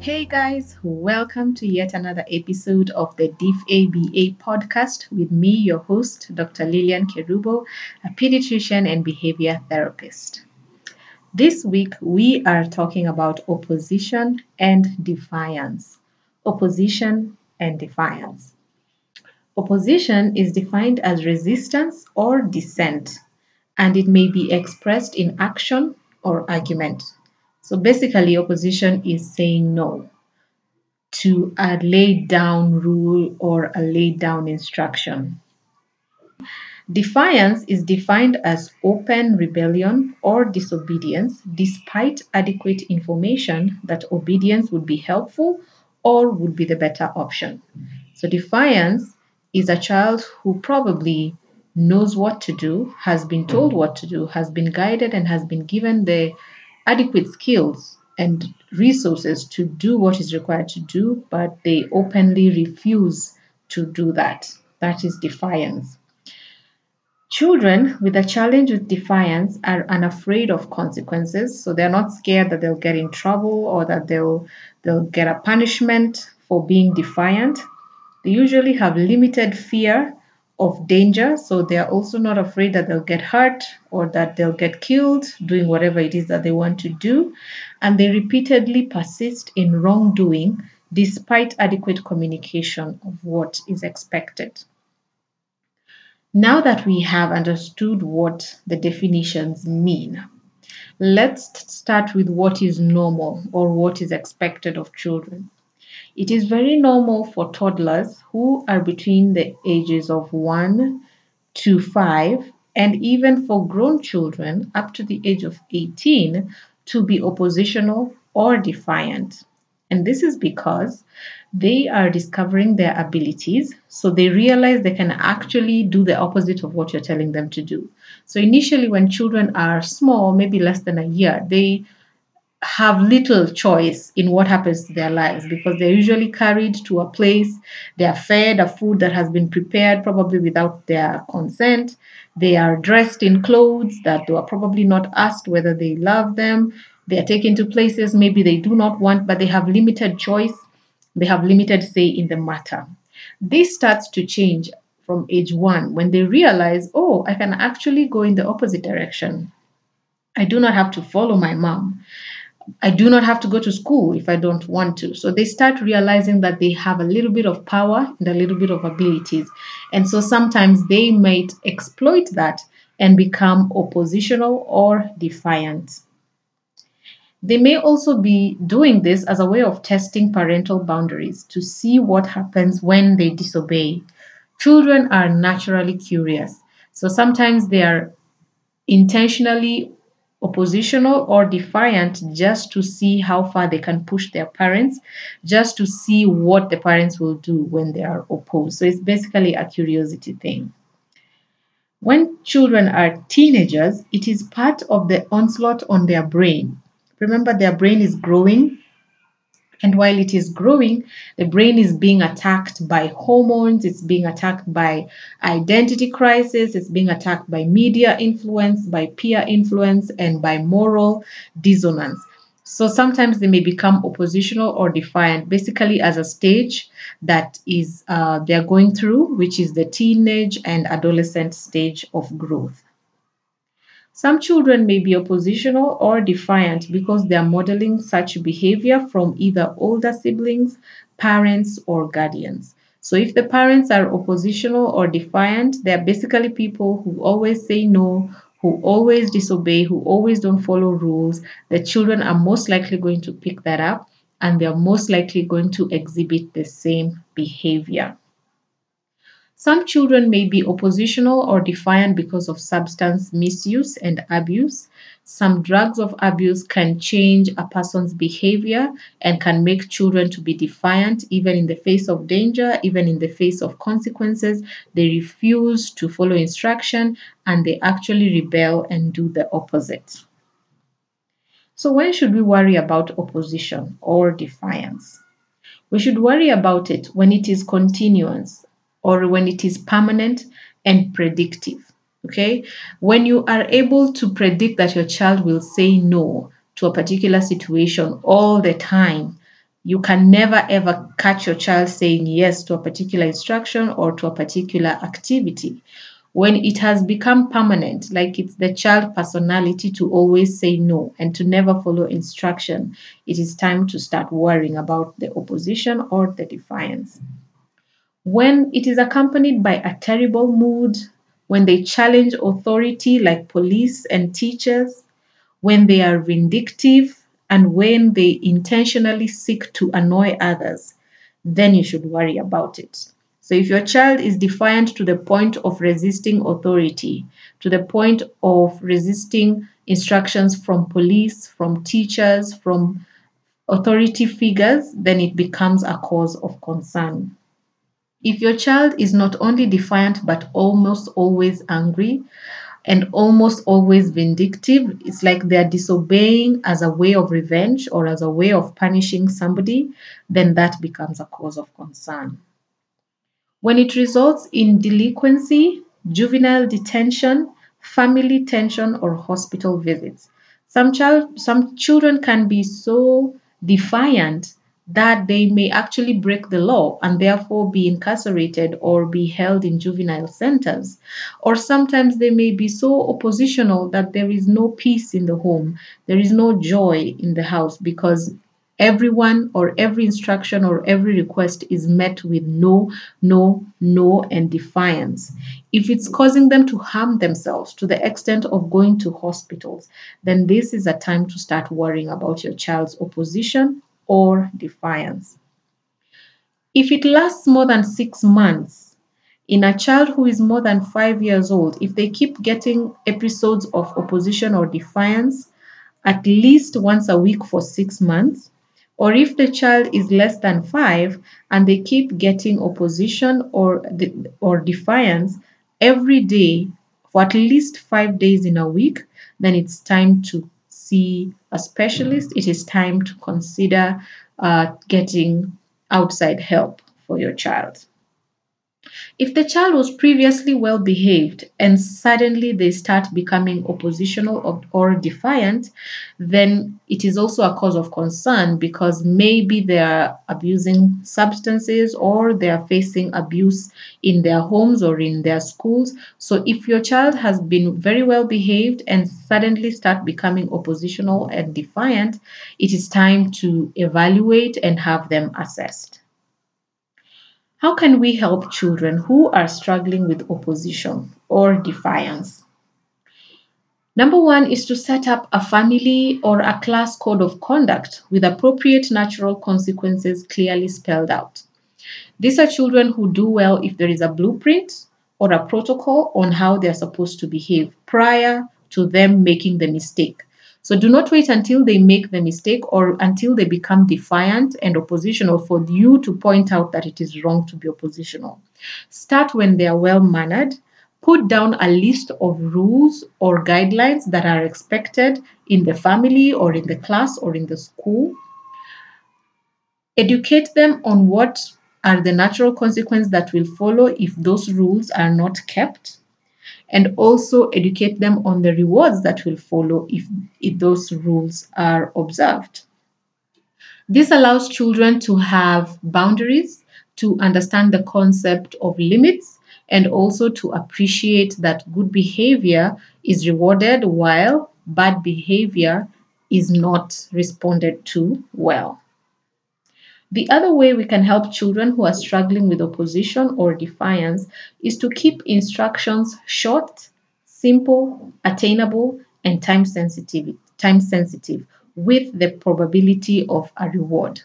guys, welcome to yet another episode of the DIF ABA podcast with me, your host, Dr. Lillian Kerubo, a pediatrician and behavior therapist. This week, we are talking about opposition and defiance. Opposition and defiance. Opposition is defined as resistance or dissent, and it may be expressed in action or argument. So basically, opposition is saying no to a laid down rule or a laid down instruction. Defiance is defined as open rebellion or disobedience despite adequate information that obedience would be helpful or would be the better option. So, defiance is a child who probably knows what to do, has been told what to do, has been guided, and has been given the adequate skills and resources to do what is required to do, but they openly refuse to do that. That is defiance. Children with a challenge with defiance are unafraid of consequences, so they're not scared that they'll get in trouble or that they'll they'll get a punishment for being defiant. They usually have limited fear of danger, so they are also not afraid that they'll get hurt or that they'll get killed doing whatever it is that they want to do. And they repeatedly persist in wrongdoing despite adequate communication of what is expected. Now that we have understood what the definitions mean, let's start with what is normal or what is expected of children. It is very normal for toddlers who are between the ages of 1 to 5 and even for grown children up to the age of 18 to be oppositional or defiant. And this is because they are discovering their abilities. So they realize they can actually do the opposite of what you're telling them to do. So initially, when children are small, maybe less than a year, they have little choice in what happens to their lives because they're usually carried to a place, they are fed a food that has been prepared probably without their consent. They are dressed in clothes that they are probably not asked whether they love them. They are taken to places maybe they do not want, but they have limited choice they have limited say in the matter. This starts to change from age one when they realize, oh, I can actually go in the opposite direction. I do not have to follow my mom. I do not have to go to school if I don't want to. So they start realizing that they have a little bit of power and a little bit of abilities. And so sometimes they might exploit that and become oppositional or defiant. They may also be doing this as a way of testing parental boundaries to see what happens when they disobey. Children are naturally curious, so sometimes they are intentionally oppositional or defiant just to see how far they can push their parents, just to see what the parents will do when they are opposed. So it's basically a curiosity thing. When children are teenagers, it is part of the onslaught on their brain Remember, their brain is growing. And while it is growing, the brain is being attacked by hormones, it's being attacked by identity crisis, it's being attacked by media influence, by peer influence, and by moral dissonance. So sometimes they may become oppositional or defiant, basically as a stage that is uh, they're going through, which is the teenage and adolescent stage of growth. Some children may be oppositional or defiant because they are modeling such behavior from either older siblings, parents, or guardians. So if the parents are oppositional or defiant, they are basically people who always say no, who always disobey, who always don't follow rules. The children are most likely going to pick that up and they are most likely going to exhibit the same behavior. Some children may be oppositional or defiant because of substance misuse and abuse. Some drugs of abuse can change a person's behavior and can make children to be defiant even in the face of danger, even in the face of consequences. They refuse to follow instruction and they actually rebel and do the opposite. So, when should we worry about opposition or defiance? We should worry about it when it is continuous or when it is permanent and predictive. Okay. When you are able to predict that your child will say no to a particular situation all the time, You can never ever catch your child saying yes to a particular instruction or to a particular activity. When it has become permanent, like it's the child personality to always say no and to never follow instruction, it is time to start worrying about the opposition or the defiance. When it is accompanied by a terrible mood, when they challenge authority like police and teachers, when they are vindictive, and when they intentionally seek to annoy others, then you should worry about it. So, if your child is defiant to the point of resisting authority, to the point of resisting instructions from police, from teachers, from authority figures, then it becomes a cause of concern. If your child is not only defiant but almost always angry, and almost always vindictive. It's like they're disobeying as a way of revenge or as a way of punishing somebody, then that becomes a cause of concern. When it results in delinquency, juvenile detention, family tension, or hospital visits, some child some children can be so defiant that they may actually break the law and therefore be incarcerated or be held in juvenile centers. Or sometimes they may be so oppositional that there is no peace in the home, there is no joy in the house because everyone or every instruction or every request is met with no, no, no, and defiance. If it's causing them to harm themselves to the extent of going to hospitals, then this is a time to start worrying about your child's opposition or defiance. If it lasts more than six months, in a child who is more than five years old, if they keep getting episodes of opposition or defiance at least once a week for six months, or if the child is less than five and they keep getting opposition or, or defiance every day for at least five days in a week, then it's time to see a specialist, it is time to consider uh, getting outside help for your child. If the child was previously well behaved and suddenly they start becoming oppositional or, or, defiant, then it is also a cause of concern because maybe they are abusing substances or they are facing abuse in their homes or in their schools. So if your child has been very well behaved and suddenly start becoming oppositional and defiant, it is time to evaluate and have them assessed. How can we help children who are struggling with opposition or defiance? Number one is to set up a family or a class code of conduct with appropriate natural consequences clearly spelled out. These are children who do well if there is a blueprint or a protocol on how they are supposed to behave prior to them making the mistake. So do not wait until they make the mistake or until they become defiant and oppositional for you to point out that it is wrong to be oppositional. Start when they are well mannered. Put down a list of rules or guidelines that are expected in the family or in the class or in the school. Educate them on what are the natural consequences that will follow if those rules are not kept and also educate them on the rewards that will follow if, if those rules are observed. This allows children to have boundaries, to understand the concept of limits, and also to appreciate that good behavior is rewarded while bad behavior is not responded to well. The other way we can help children who are struggling with opposition or defiance is to keep instructions short, simple, attainable, and time sensitive, time sensitive with the probability of a reward.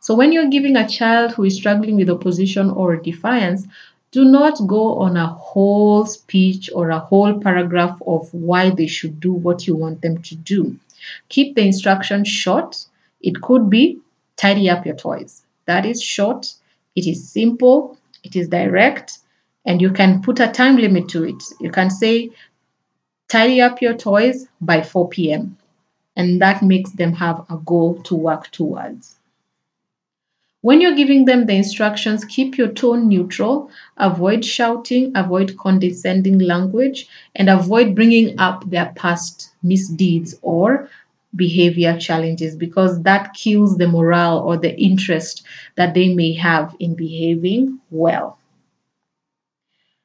So when you're giving a child who is struggling with opposition or defiance, do not go on a whole speech or a whole paragraph of why they should do what you want them to do. Keep the instruction short. It could be tidy up your toys. That is short, it is simple, it is direct, and you can put a time limit to it. You can say, tidy up your toys by 4 p.m. And that makes them have a goal to work towards. When you're giving them the instructions, keep your tone neutral, avoid shouting, avoid condescending language, and avoid bringing up their past misdeeds or behavior challenges because that kills the morale or the interest that they may have in behaving well.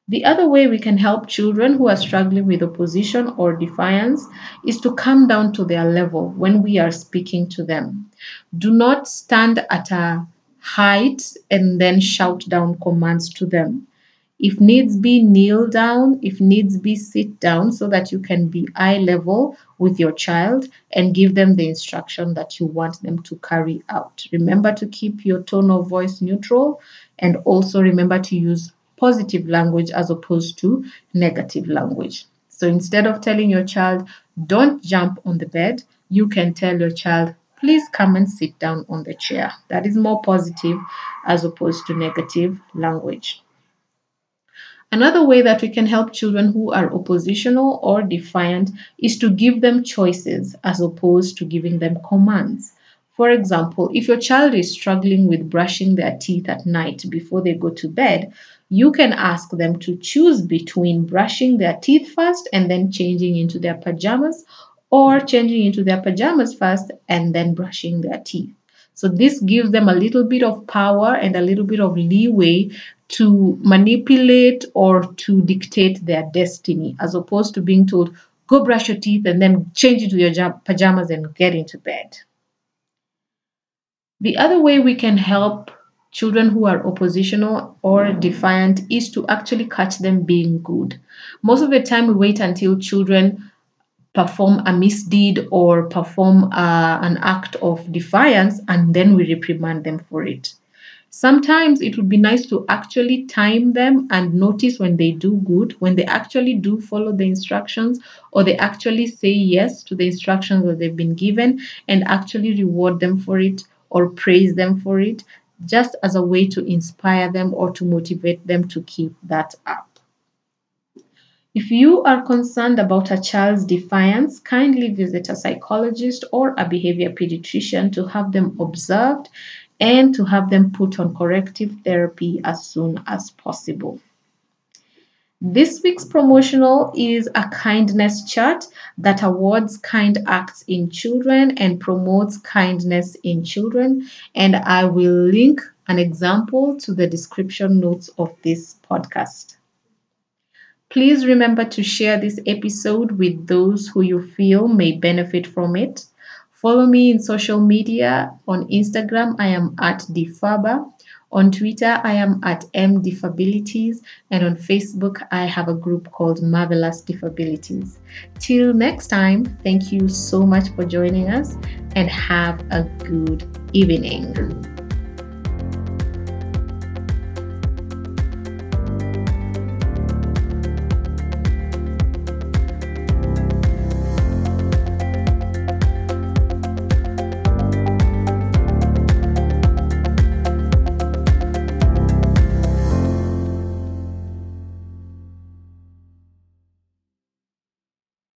The other way we can help children who are struggling with opposition or defiance is to come down to their level when we are speaking to them. Do not stand at a height and then shout down commands to them. If needs be, kneel down. If needs be, sit down so that you can be eye level with your child and give them the instruction that you want them to carry out. Remember to keep your tone of voice neutral and also remember to use positive language as opposed to negative language. So instead of telling your child, don't jump on the bed, you can tell your child, please come and sit down on the chair. That is more positive as opposed to negative language. Another way that we can help children who are oppositional or defiant is to give them choices as opposed to giving them commands. For example, if your child is struggling with brushing their teeth at night before they go to bed, you can ask them to choose between brushing their teeth first and then changing into their pajamas or changing into their pajamas first and then brushing their teeth. So this gives them a little bit of power and a little bit of leeway to manipulate or to dictate their destiny as opposed to being told, go brush your teeth and then change into your pajamas and get into bed. The other way we can help children who are oppositional or defiant is to actually catch them being good. Most of the time, we wait until children perform a misdeed or perform uh, an act of defiance and then we reprimand them for it. Sometimes it would be nice to actually time them and notice when they do good, when they actually do follow the instructions, or they actually say yes to the instructions that they've been given, and actually reward them for it or praise them for it, just as a way to inspire them or to motivate them to keep that up. If you are concerned about a child's defiance, kindly visit a psychologist or a behavior pediatrician to have them observed and to have them put on corrective therapy as soon as possible. This week's promotional is a kindness chart that awards kind acts in children and promotes kindness in children. And I will link an example to the description notes of this podcast. Please remember to share this episode with those who you feel may benefit from it. Follow me in social media. On Instagram, I am at Difaba. On Twitter, I am at mdifabilities. And on Facebook, I have a group called Marvelous Difabilities. Till next time, thank you so much for joining us and have a good evening.